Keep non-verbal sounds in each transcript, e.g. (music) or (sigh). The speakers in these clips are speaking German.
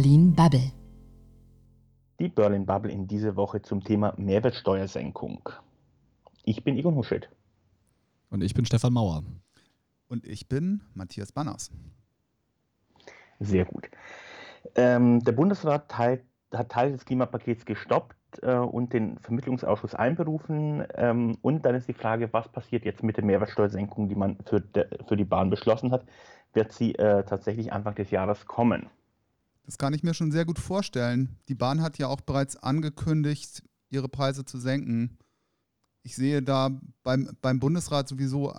Berlin Bubble. Die Berlin Bubble in dieser Woche zum Thema Mehrwertsteuersenkung. Ich bin Egon Huschet. Und ich bin Stefan Mauer. Und ich bin Matthias Banners. Sehr gut. Ähm, der Bundesrat teilt, hat Teil des Klimapakets gestoppt äh, und den Vermittlungsausschuss einberufen. Ähm, und dann ist die Frage, was passiert jetzt mit der Mehrwertsteuersenkung, die man für, de, für die Bahn beschlossen hat? Wird sie äh, tatsächlich Anfang des Jahres kommen? Das kann ich mir schon sehr gut vorstellen. Die Bahn hat ja auch bereits angekündigt, ihre Preise zu senken. Ich sehe da beim, beim Bundesrat sowieso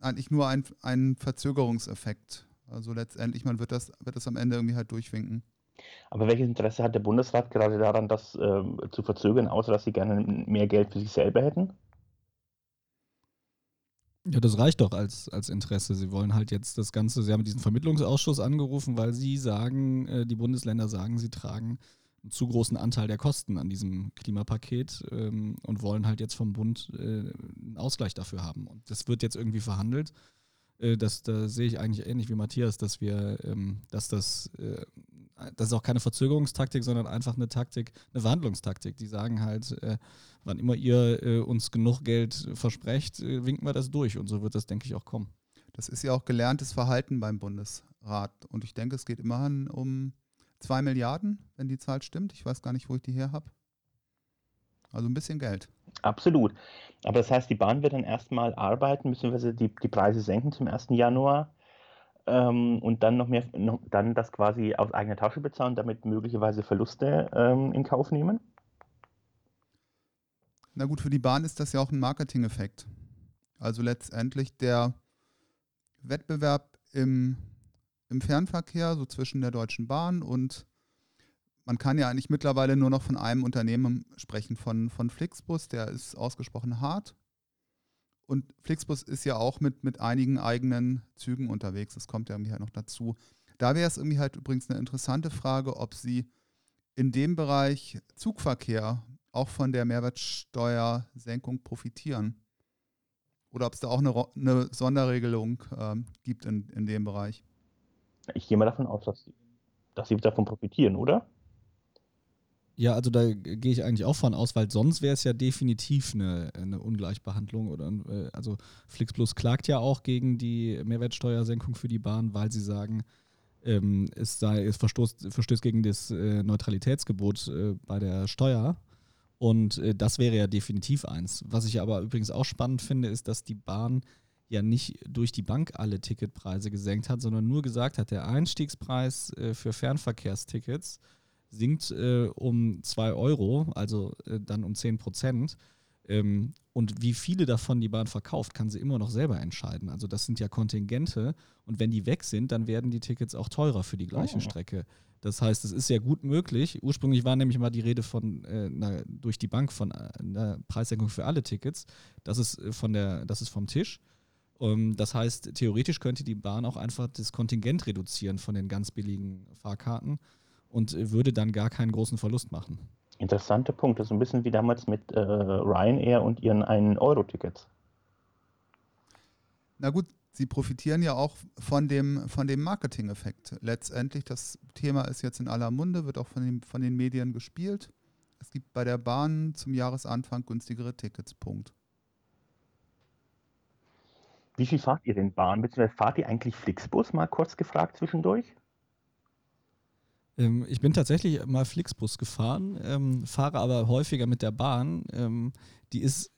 eigentlich nur einen Verzögerungseffekt. Also letztendlich, man wird das, wird das am Ende irgendwie halt durchwinken. Aber welches Interesse hat der Bundesrat gerade daran, das äh, zu verzögern, außer dass sie gerne mehr Geld für sich selber hätten? Ja, das reicht doch als, als Interesse. Sie wollen halt jetzt das Ganze, Sie haben diesen Vermittlungsausschuss angerufen, weil Sie sagen, äh, die Bundesländer sagen, sie tragen einen zu großen Anteil der Kosten an diesem Klimapaket ähm, und wollen halt jetzt vom Bund äh, einen Ausgleich dafür haben. Und das wird jetzt irgendwie verhandelt. Äh, das, da sehe ich eigentlich ähnlich wie Matthias, dass wir, ähm, dass das, äh, das ist auch keine Verzögerungstaktik, sondern einfach eine Taktik, eine Verhandlungstaktik. Die sagen halt, äh, wann immer ihr äh, uns genug Geld versprecht, äh, winken wir das durch. Und so wird das, denke ich, auch kommen. Das ist ja auch gelerntes Verhalten beim Bundesrat. Und ich denke, es geht immerhin um zwei Milliarden, wenn die Zahl stimmt. Ich weiß gar nicht, wo ich die her habe. Also ein bisschen Geld. Absolut. Aber das heißt, die Bahn wird dann erstmal arbeiten, beziehungsweise die, die Preise senken zum 1. Januar ähm, und dann noch mehr, noch, dann das quasi aus eigener Tasche bezahlen, damit möglicherweise Verluste ähm, in Kauf nehmen? Na gut, für die Bahn ist das ja auch ein Marketing-Effekt. Also letztendlich der Wettbewerb im, im Fernverkehr, so zwischen der Deutschen Bahn und man kann ja eigentlich mittlerweile nur noch von einem Unternehmen sprechen, von, von Flixbus, der ist ausgesprochen hart. Und Flixbus ist ja auch mit, mit einigen eigenen Zügen unterwegs. Das kommt ja irgendwie halt noch dazu. Da wäre es irgendwie halt übrigens eine interessante Frage, ob sie in dem Bereich Zugverkehr auch von der Mehrwertsteuersenkung profitieren. Oder ob es da auch eine, eine Sonderregelung ähm, gibt in, in dem Bereich. Ich gehe mal davon aus, dass, dass sie davon profitieren, oder? Ja, also da gehe ich eigentlich auch von aus, weil sonst wäre es ja definitiv eine, eine Ungleichbehandlung. Oder, äh, also Flixplus klagt ja auch gegen die Mehrwertsteuersenkung für die Bahn, weil sie sagen, ähm, es, sei, es verstoßt, verstößt gegen das äh, Neutralitätsgebot äh, bei der Steuer. Und äh, das wäre ja definitiv eins. Was ich aber übrigens auch spannend finde, ist, dass die Bahn ja nicht durch die Bank alle Ticketpreise gesenkt hat, sondern nur gesagt hat, der Einstiegspreis äh, für Fernverkehrstickets sinkt äh, um 2 Euro, also äh, dann um 10 Prozent. Ähm, und wie viele davon die Bahn verkauft, kann sie immer noch selber entscheiden. Also das sind ja Kontingente und wenn die weg sind, dann werden die Tickets auch teurer für die gleiche oh. Strecke. Das heißt, es ist ja gut möglich. Ursprünglich war nämlich mal die Rede von äh, einer, durch die Bank von äh, einer Preissenkung für alle Tickets. Das ist äh, von der, das ist vom Tisch. Um, ähm, das heißt, theoretisch könnte die Bahn auch einfach das Kontingent reduzieren von den ganz billigen Fahrkarten und würde dann gar keinen großen Verlust machen. Interessanter Punkt. Das ist ein bisschen wie damals mit äh, Ryanair und ihren 1-Euro-Tickets. Na gut, sie profitieren ja auch von dem, von dem Marketing-Effekt. Letztendlich, das Thema ist jetzt in aller Munde, wird auch von den, von den Medien gespielt. Es gibt bei der Bahn zum Jahresanfang günstigere Tickets. Punkt. Wie viel fahrt ihr denn Bahn? Beziehungsweise fahrt ihr eigentlich Flixbus? Mal kurz gefragt zwischendurch. Ähm, ich bin tatsächlich mal Flixbus gefahren, ähm, fahre aber häufiger mit der Bahn. Ähm, die ist,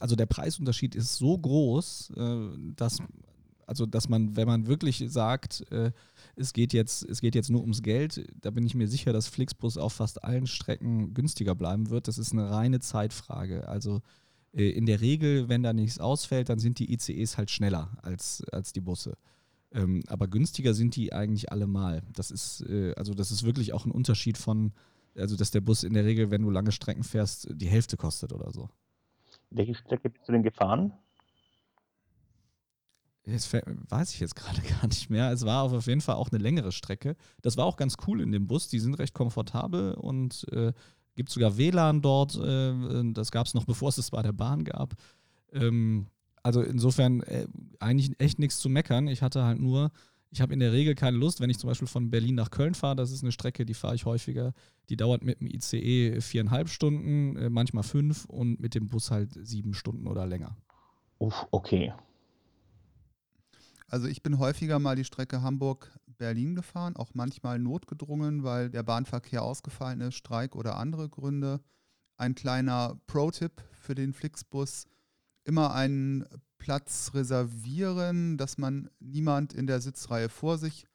also der Preisunterschied ist so groß, äh, dass, also dass man, wenn man wirklich sagt, äh, es geht jetzt, es geht jetzt nur ums Geld, da bin ich mir sicher, dass Flixbus auf fast allen Strecken günstiger bleiben wird. Das ist eine reine Zeitfrage. Also äh, in der Regel, wenn da nichts ausfällt, dann sind die ICEs halt schneller als, als die Busse. Ähm, aber günstiger sind die eigentlich allemal. Das ist, äh, also das ist wirklich auch ein Unterschied von, also dass der Bus in der Regel, wenn du lange Strecken fährst, die Hälfte kostet oder so. Welche Strecke bist du denn gefahren? Das weiß ich jetzt gerade (laughs) gar nicht mehr. Es war auf jeden Fall auch eine längere Strecke. Das war auch ganz cool in dem Bus. Die sind recht komfortabel und äh, gibt sogar WLAN dort. Äh, das gab es noch bevor es es bei der Bahn gab. Ähm, also insofern äh, eigentlich echt nichts zu meckern. Ich hatte halt nur ich habe in der Regel keine Lust, wenn ich zum Beispiel von Berlin nach Köln fahre, das ist eine Strecke, die fahre ich häufiger, die dauert mit dem ICE viereinhalb Stunden, äh, manchmal fünf und mit dem Bus halt sieben Stunden oder länger. Uff, okay. Also ich bin häufiger mal die Strecke Hamburg-Berlin gefahren, auch manchmal notgedrungen, weil der Bahnverkehr ausgefallen ist, Streik oder andere Gründe. Ein kleiner Pro-Tipp für den Flixbus, immer einen Platz reservieren, dass man niemand in der Sitzreihe vor sich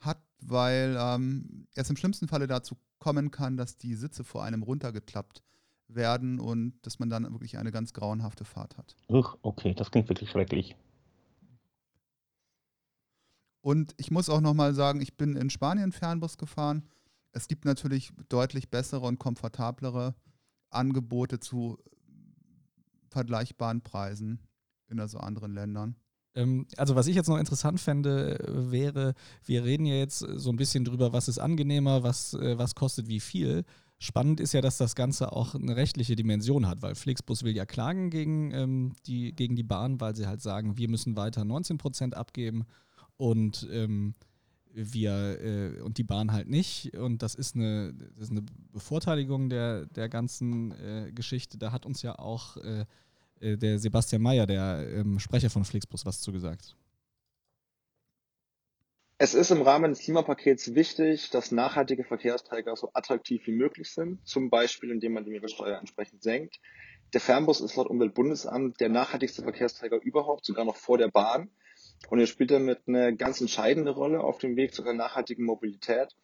hat, weil ähm, es im schlimmsten Falle dazu kommen kann, dass die Sitze vor einem runtergeklappt werden und dass man dann wirklich eine ganz grauenhafte Fahrt hat. Uch, okay, das klingt wirklich schrecklich. Und ich muss auch nochmal sagen, ich bin in Spanien Fernbus gefahren. Es gibt natürlich deutlich bessere und komfortablere Angebote zu vergleichbaren Preisen in also anderen Ländern. Ähm, also was ich jetzt noch interessant fände, wäre, wir reden ja jetzt so ein bisschen drüber, was ist angenehmer, was, äh, was kostet wie viel. Spannend ist ja, dass das Ganze auch eine rechtliche Dimension hat, weil Flixbus will ja klagen gegen, ähm, die, gegen die Bahn, weil sie halt sagen, wir müssen weiter 19 Prozent abgeben und ähm, wir äh, und die Bahn halt nicht. Und das ist eine, das ist eine Bevorteiligung der, der ganzen äh, Geschichte. Da hat uns ja auch äh, äh der Sebastian Mayer, der ähm, Sprecher von Flixbus, was zugesagt. Es ist im Rahmen des Klimapakets wichtig, dass nachhaltige Verkehrsträger so attraktiv wie möglich sind, zum Beispiel indem man die Mehrwertsteuer entsprechend senkt. Der Fernbus ist laut Umweltbundesamt der nachhaltigste Verkehrsträger überhaupt, sogar noch vor der Bahn. Und er spielt damit eine ganz entscheidende Rolle auf dem Weg zu einer nachhaltigen Mobilität.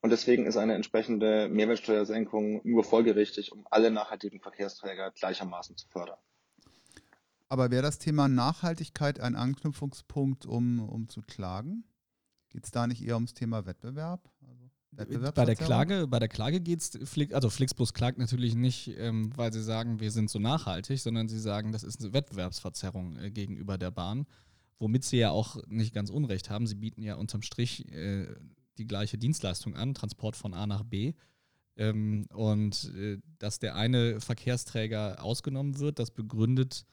Und deswegen ist eine entsprechende Mehrwertsteuersenkung nur folgerichtig, um alle nachhaltigen Verkehrsträger gleichermaßen zu fördern. Aber wäre das Thema Nachhaltigkeit ein Anknüpfungspunkt, um, um zu klagen? Geht es da nicht eher ums Thema Wettbewerb? Also bei der Klage, bei der Klage geht es, also Flixbus klagt natürlich nicht, ähm, weil sie sagen, wir sind so nachhaltig, sondern sie sagen, das ist eine Wettbewerbsverzerrung äh, gegenüber der Bahn womit sie ja auch nicht ganz Unrecht haben. Sie bieten ja unterm Strich äh, die gleiche Dienstleistung an, Transport von A nach B. Ähm, und äh, dass der eine Verkehrsträger ausgenommen wird, das begründet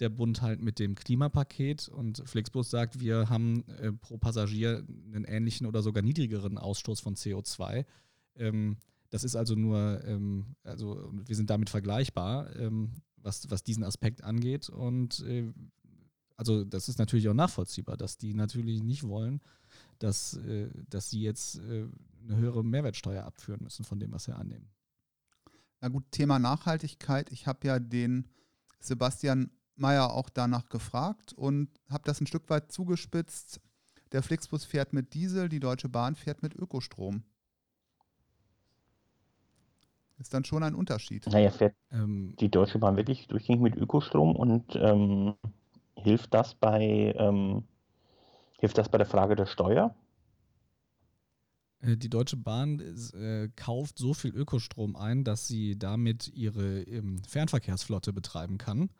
der Bund halt mit dem Klimapaket und Flixbus sagt, wir haben äh, pro Passagier einen ähnlichen oder sogar niedrigeren Ausstoß von CO2. Ähm, das ist also nur, ähm, also wir sind damit vergleichbar, ähm, was, was diesen Aspekt angeht. Und äh, also das ist natürlich auch nachvollziehbar, dass die natürlich nicht wollen, dass, äh, dass sie jetzt äh, eine höhere Mehrwertsteuer abführen müssen von dem, was sie annehmen. Na gut, Thema Nachhaltigkeit. Ich habe ja den Sebastian Mayer auch danach gefragt und habe das ein Stück weit zugespitzt. Der Flixbus fährt mit Diesel, die Deutsche Bahn fährt mit Ökostrom. Ist dann schon ein Unterschied. Naja, fährt ähm, die Deutsche Bahn wirklich durchgängig mit Ökostrom und ähm, Hilft das bei, ähm, hilft das bei der Frage der Steuer? Äh, die Deutsche Bahn äh, kauft so viel Ökostrom ein, dass sie damit ihre ähm, Fernverkehrsflotte betreiben kann.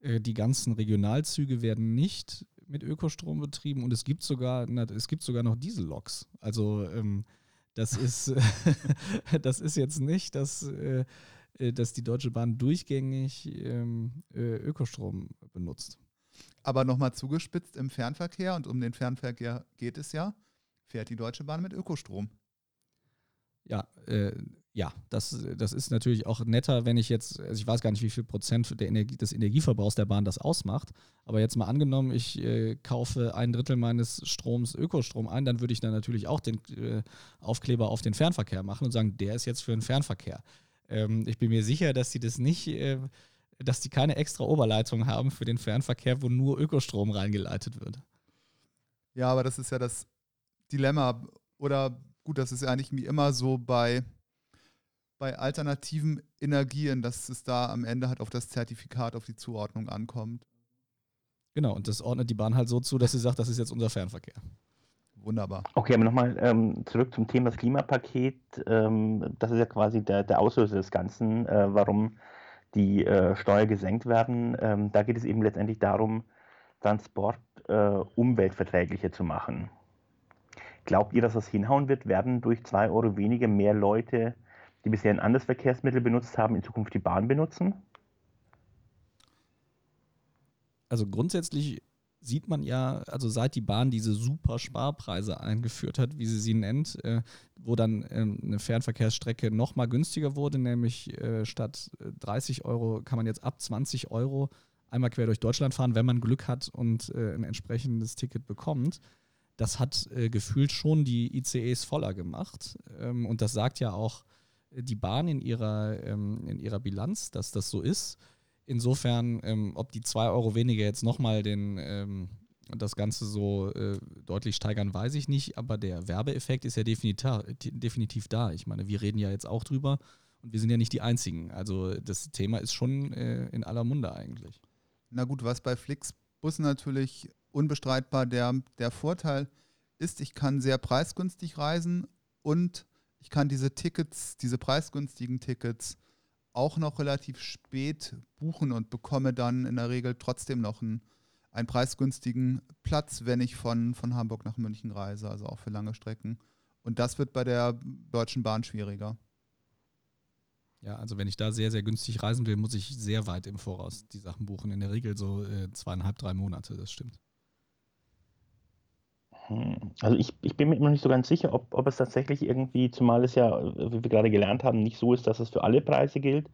Äh, die ganzen Regionalzüge werden nicht mit Ökostrom betrieben und es gibt sogar, na, es gibt sogar noch Dieselloks. Also ähm, das ist, (laughs) das ist jetzt nicht, dass, äh, äh, dass die Deutsche Bahn durchgängig ähm, Ökostrom benutzt. Aber nochmal zugespitzt im Fernverkehr, und um den Fernverkehr geht es ja, fährt die Deutsche Bahn mit Ökostrom. Ja, äh, ja, das, das ist natürlich auch netter, wenn ich jetzt, also ich weiß gar nicht, wie viel Prozent der Energie, des Energieverbrauchs der Bahn das ausmacht, aber jetzt mal angenommen, ich äh, kaufe ein Drittel meines Stroms Ökostrom ein, dann würde ich dann natürlich auch den äh, Aufkleber auf den Fernverkehr machen und sagen, der ist jetzt für den Fernverkehr. Ähm, ich bin mir sicher, dass sie das nicht äh, dass die keine extra Oberleitung haben für den Fernverkehr, wo nur Ökostrom reingeleitet wird. Ja, aber das ist ja das Dilemma. Oder gut, das ist ja eigentlich wie immer so bei, bei alternativen Energien, dass es da am Ende halt auf das Zertifikat, auf die Zuordnung ankommt. Genau, und das ordnet die Bahn halt so zu, dass sie sagt, das ist jetzt unser Fernverkehr. Wunderbar. Okay, aber nochmal ähm, zurück zum Thema das Klimapaket. Ähm, das ist ja quasi der, der Auslöser des Ganzen, äh, warum die äh, Steuer gesenkt werden. Ähm, da geht es eben letztendlich darum, Transport äh, umweltverträglicher zu machen. Glaubt ihr, dass das hinhauen wird? Werden durch zwei Euro weniger mehr Leute, die bisher ein anderes Verkehrsmittel benutzt haben, in Zukunft die Bahn benutzen? Also grundsätzlich sieht man ja, also seit die Bahn diese super Sparpreise eingeführt hat, wie sie sie nennt, äh, wo dann ähm, eine Fernverkehrsstrecke noch mal günstiger wurde, nämlich äh, statt 30 äh, Euro kann man jetzt ab 20 Euro einmal quer durch Deutschland fahren, wenn man Glück hat und äh, ein entsprechendes Ticket bekommt. Das hat äh, gefühlt schon die ICEs voller gemacht. Ähm, und das sagt ja auch die Bahn in ihrer, ähm, in ihrer Bilanz, dass das so ist. Insofern, ähm, ob die 2 Euro weniger jetzt nochmal den, ähm, das Ganze so äh, deutlich steigern, weiß ich nicht, aber der Werbeeffekt ist ja definitiv, da. Ich meine, wir reden ja jetzt auch drüber und wir sind ja nicht die Einzigen. Also das Thema ist schon äh, in aller Munde eigentlich. Na gut, was bei Flixbus natürlich unbestreitbar der, der Vorteil ist, ich kann sehr preisgünstig reisen und ich kann diese Tickets, diese preisgünstigen Tickets auch noch relativ spät buchen und bekomme dann in der Regel trotzdem noch einen, einen preisgünstigen Platz, wenn ich von, von Hamburg nach München reise, also auch für lange Strecken. Und das wird bei der Deutschen Bahn schwieriger. Ja, also wenn ich da sehr, sehr günstig reisen will, muss ich sehr weit im Voraus die Sachen buchen. In der Regel so äh, zweieinhalb, drei Monate, das stimmt. Hm, also ich, ich bin mir immer nicht so ganz sicher, ob, ob es tatsächlich irgendwie, zumal es ja, wie wir gerade gelernt haben, nicht so ist, dass es für alle Preise gilt,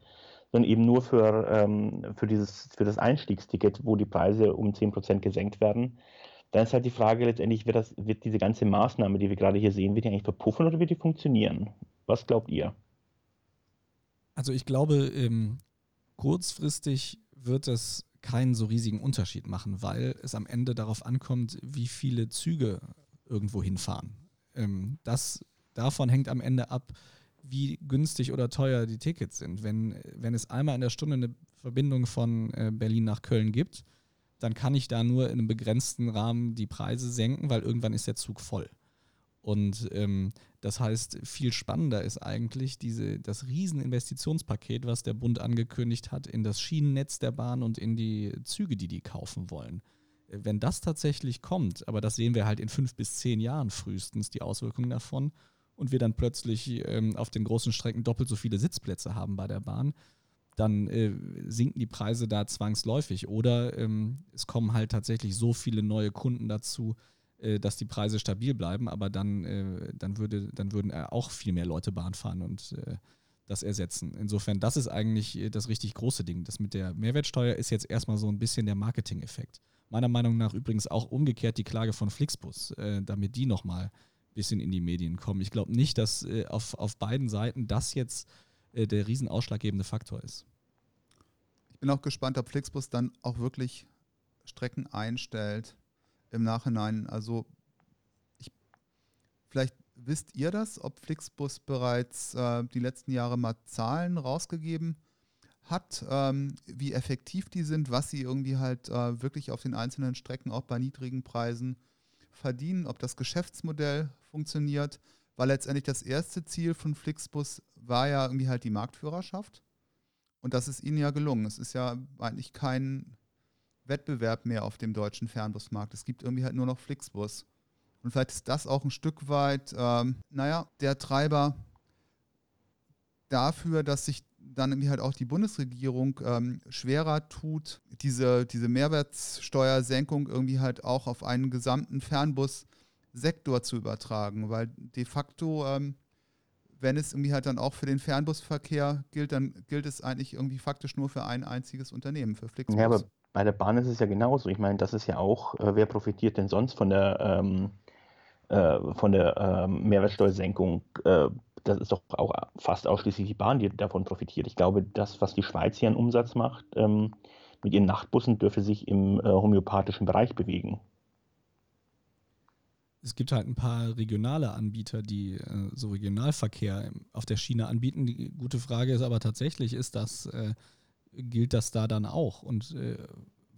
sondern eben nur für, ähm, für, dieses, für das Einstiegsticket, wo die Preise um 10% gesenkt werden. Dann ist halt die Frage letztendlich, wird, das, wird diese ganze Maßnahme, die wir gerade hier sehen, wird die eigentlich verpuffen oder wird die funktionieren? Was glaubt ihr? Also ich glaube, ähm, kurzfristig wird es keinen so riesigen Unterschied machen, weil es am Ende darauf ankommt, wie viele Züge irgendwo hinfahren. Ähm, das, davon hängt am Ende ab, wie günstig oder teuer die Tickets sind. Wenn, wenn es einmal in der Stunde eine Verbindung von äh, Berlin nach Köln gibt, dann kann ich da nur in einem begrenzten Rahmen die Preise senken, weil irgendwann ist der Zug voll. Und ähm, das heißt, viel spannender ist eigentlich diese, das Rieseninvestitionspaket, was der Bund angekündigt hat in das Schienennetz der Bahn und in die Züge, die die kaufen wollen. Wenn das tatsächlich kommt, aber das sehen wir halt in fünf bis zehn Jahren frühestens, die Auswirkungen davon, und wir dann plötzlich ähm, auf den großen Strecken doppelt so viele Sitzplätze haben bei der Bahn, dann äh, sinken die Preise da zwangsläufig. Oder ähm, es kommen halt tatsächlich so viele neue Kunden dazu, dass die Preise stabil bleiben, aber dann, äh, dann, würde, dann würden auch viel mehr Leute Bahn fahren und äh, das ersetzen. Insofern, das ist eigentlich das richtig große Ding. Das mit der Mehrwertsteuer ist jetzt erstmal so ein bisschen der Marketing-Effekt. Meiner Meinung nach übrigens auch umgekehrt die Klage von Flixbus, damit die nochmal ein bisschen in die Medien kommen. Ich glaube nicht, dass auf, auf beiden Seiten das jetzt der riesen ausschlaggebende Faktor ist. Ich bin auch gespannt, ob Flixbus dann auch wirklich Strecken einstellt, im Nachhinein. Also ich, vielleicht wisst ihr das, ob Flixbus bereits äh, die letzten Jahre mal Zahlen rausgegeben hat, ähm, wie effektiv die sind, was sie irgendwie halt äh, wirklich auf den einzelnen Strecken auch bei niedrigen Preisen verdienen, ob das Geschäftsmodell funktioniert, weil letztendlich das erste Ziel von Flixbus war ja irgendwie halt die Marktführerschaft. Und das ist ihnen ja gelungen. Es ist ja eigentlich kein Wettbewerb mehr auf dem deutschen Fernbusmarkt. Es gibt irgendwie halt nur noch Flixbus. Und vielleicht ist das auch ein Stück weit, ähm, naja, der Treiber dafür, dass sich dann irgendwie halt auch die Bundesregierung ähm, schwerer tut, diese, diese Mehrwertsteuersenkung irgendwie halt auch auf einen gesamten Fernbussektor zu übertragen. Weil de facto, ähm, wenn es irgendwie halt dann auch für den Fernbusverkehr gilt, dann gilt es eigentlich irgendwie faktisch nur für ein einziges Unternehmen, für Flixbus. Ja, aber bei der Bahn ist es ja genauso. Ich meine, das ist ja auch, äh, wer profitiert denn sonst von der, ähm, äh, von der ähm, Mehrwertsteuersenkung? Äh, das ist doch auch fast ausschließlich die Bahn, die davon profitiert. Ich glaube, das, was die Schweiz hier an Umsatz macht, ähm, mit ihren Nachtbussen, dürfe sich im äh, homöopathischen Bereich bewegen. Es gibt halt ein paar regionale Anbieter, die äh, so Regionalverkehr auf der Schiene anbieten. Die gute Frage ist aber tatsächlich, ist das äh, gilt das da dann auch? Und äh,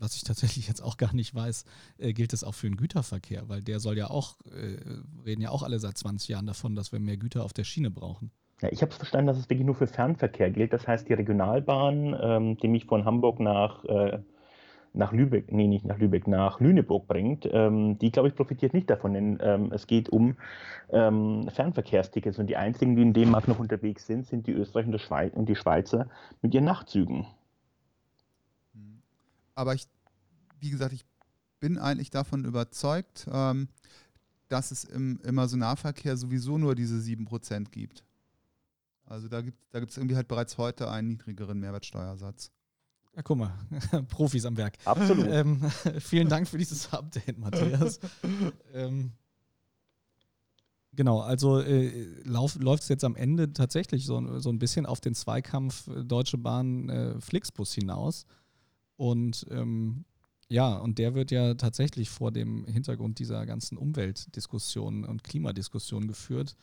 was ich tatsächlich jetzt auch gar nicht weiß, äh, gilt das auch für den Güterverkehr, weil der soll ja auch, äh, reden ja auch alle seit 20 Jahren davon, dass wir mehr Güter auf der Schiene brauchen. Ja, ich habe es verstanden, dass es wirklich nur für Fernverkehr gilt. Das heißt, die Regionalbahn, ähm, die mich von Hamburg nach, äh, nach Lübeck, nee, nicht nach Lübeck, nach Lüneburg bringt, ähm, die, glaube ich, profitiert nicht davon, denn ähm, es geht um ähm, Fernverkehrstickets und die einzigen, die in dem Markt noch unterwegs sind, sind die Österreicher und, und die Schweizer mit ihren Nachtzügen. Aber ich, wie gesagt, ich bin eigentlich davon überzeugt, ähm, dass es im, im Personalverkehr sowieso nur diese 7% gibt. Also da gibt es da irgendwie halt bereits heute einen niedrigeren Mehrwertsteuersatz. Ja, guck mal, (laughs) Profis am Werk. Absolut. Ähm, (laughs) vielen Dank für dieses Update, Matthias. (laughs) ähm, genau, also äh, läuft es jetzt am Ende tatsächlich so, so ein bisschen auf den Zweikampf Deutsche Bahn äh, Flixbus hinaus. Und ähm, ja, und der wird ja tatsächlich vor dem Hintergrund dieser ganzen Umweltdiskussionen und Klimadiskussionen geführt.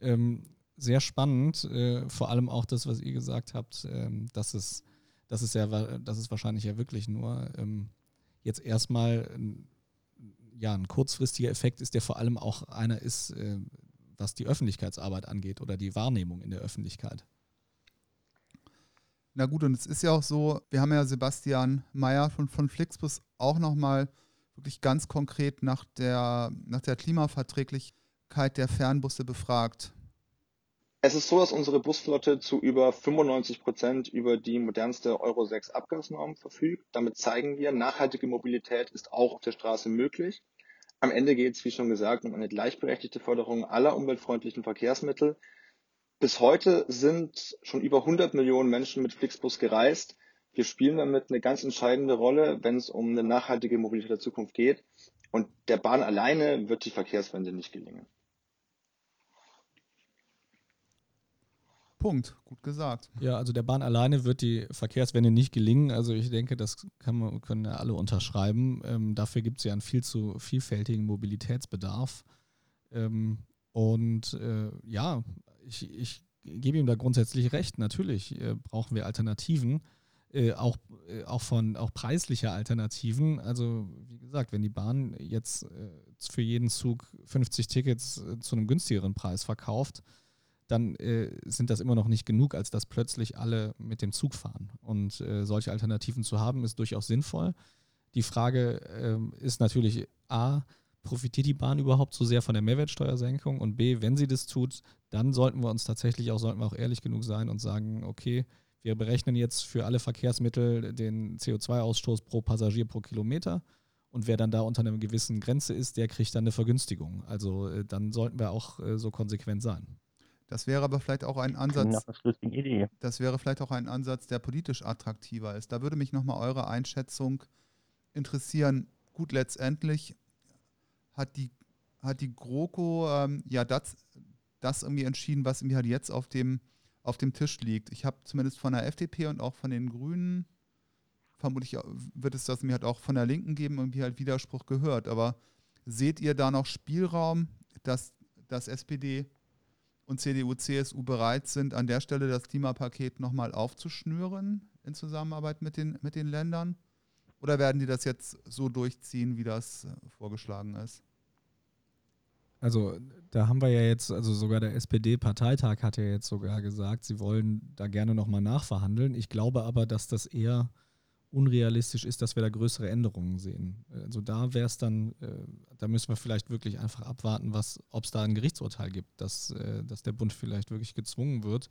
Ähm, sehr spannend, äh, vor allem auch das, was ihr gesagt habt, ähm, dass es das ist ja, das ist wahrscheinlich ja wirklich nur ähm, jetzt erstmal ja, ein kurzfristiger Effekt ist, der vor allem auch einer ist, äh, was die Öffentlichkeitsarbeit angeht oder die Wahrnehmung in der Öffentlichkeit. Na gut, und es ist ja auch so, wir haben ja Sebastian Mayer von, von Flixbus auch nochmal wirklich ganz konkret nach der, nach der Klimaverträglichkeit der Fernbusse befragt. Es ist so, dass unsere Busflotte zu über 95 Prozent über die modernste Euro 6 Abgasnorm verfügt. Damit zeigen wir, nachhaltige Mobilität ist auch auf der Straße möglich. Am Ende geht es, wie schon gesagt, um eine gleichberechtigte Förderung aller umweltfreundlichen Verkehrsmittel. Bis heute sind schon über 100 Millionen Menschen mit Flixbus gereist. Wir spielen damit eine ganz entscheidende Rolle, wenn es um eine nachhaltige Mobilität der Zukunft geht. Und der Bahn alleine wird die Verkehrswende nicht gelingen. Punkt. Gut gesagt. Ja, also der Bahn alleine wird die Verkehrswende nicht gelingen. Also ich denke, das kann man, können ja alle unterschreiben. Ähm, dafür gibt es ja einen viel zu vielfältigen Mobilitätsbedarf. Ähm, und äh, ja, ich, ich gebe ihm da grundsätzlich recht. Natürlich äh, brauchen wir Alternativen. Äh, auch, äh, auch von auch preisliche Alternativen. Also wie gesagt, wenn die Bahn jetzt äh, für jeden Zug 50 Tickets äh, zu einem günstigeren Preis verkauft, dann äh, sind das immer noch nicht genug, als dass plötzlich alle mit dem Zug fahren. Und äh, solche Alternativen zu haben, ist durchaus sinnvoll. Die Frage äh, ist natürlich A, profitiert die Bahn überhaupt so sehr von der Mehrwertsteuersenkung? Und B, wenn sie das tut, dann sollten wir uns tatsächlich auch, sollten wir auch ehrlich genug sein und sagen, okay, wir berechnen jetzt für alle Verkehrsmittel den CO2-Ausstoß pro Passagier pro Kilometer. Und wer dann da unter einer gewissen Grenze ist, der kriegt dann eine Vergünstigung. Also äh, dann sollten wir auch äh, so konsequent sein. Das wäre aber vielleicht auch ein Ansatz. Das wäre vielleicht auch ein Ansatz, der politisch attraktiver ist. Da würde mich nochmal eure Einschätzung interessieren. Gut, letztendlich hat die, hat die GroKo ähm, ja das, das irgendwie entschieden, was irgendwie halt jetzt auf dem, auf dem Tisch liegt. Ich habe zumindest von der FDP und auch von den Grünen, vermutlich wird es das mir halt auch von der Linken geben, irgendwie halt Widerspruch gehört. Aber seht ihr da noch Spielraum, dass das SPD und CDU, CSU bereit sind, an der Stelle das Klimapaket nochmal aufzuschnüren in Zusammenarbeit mit den, mit den Ländern? Oder werden die das jetzt so durchziehen, wie das äh, vorgeschlagen ist? Also da haben wir ja jetzt, also sogar der SPD-Parteitag hat ja jetzt sogar gesagt, sie wollen da gerne nochmal nachverhandeln. Ich glaube aber, dass das eher unrealistisch ist, dass wir da größere Änderungen sehen. Also da wäre es dann, äh, da müssen wir vielleicht wirklich einfach abwarten, ob es da ein Gerichtsurteil gibt, dass, äh, dass der Bund vielleicht wirklich gezwungen wird,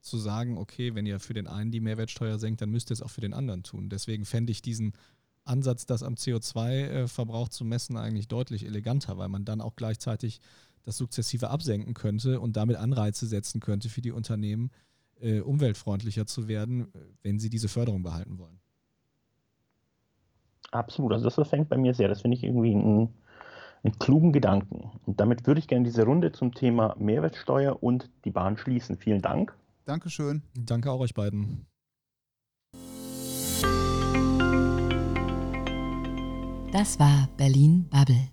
zu sagen, okay, wenn ihr für den einen die Mehrwertsteuer senkt, dann müsst ihr es auch für den anderen tun. Deswegen fände ich diesen Ansatz, das am CO2-Verbrauch zu messen, eigentlich deutlich eleganter, weil man dann auch gleichzeitig das sukzessive absenken könnte und damit Anreize setzen könnte für die Unternehmen, äh, umweltfreundlicher zu werden, wenn sie diese Förderung behalten wollen. Absolut, also das fängt bei mir sehr. Das finde ich irgendwie einen, einen klugen Gedanken. Und damit würde ich gerne diese Runde zum Thema Mehrwertsteuer und die Bahn schließen. Vielen Dank. Dankeschön. Danke auch euch beiden. Das war Berlin Bubble.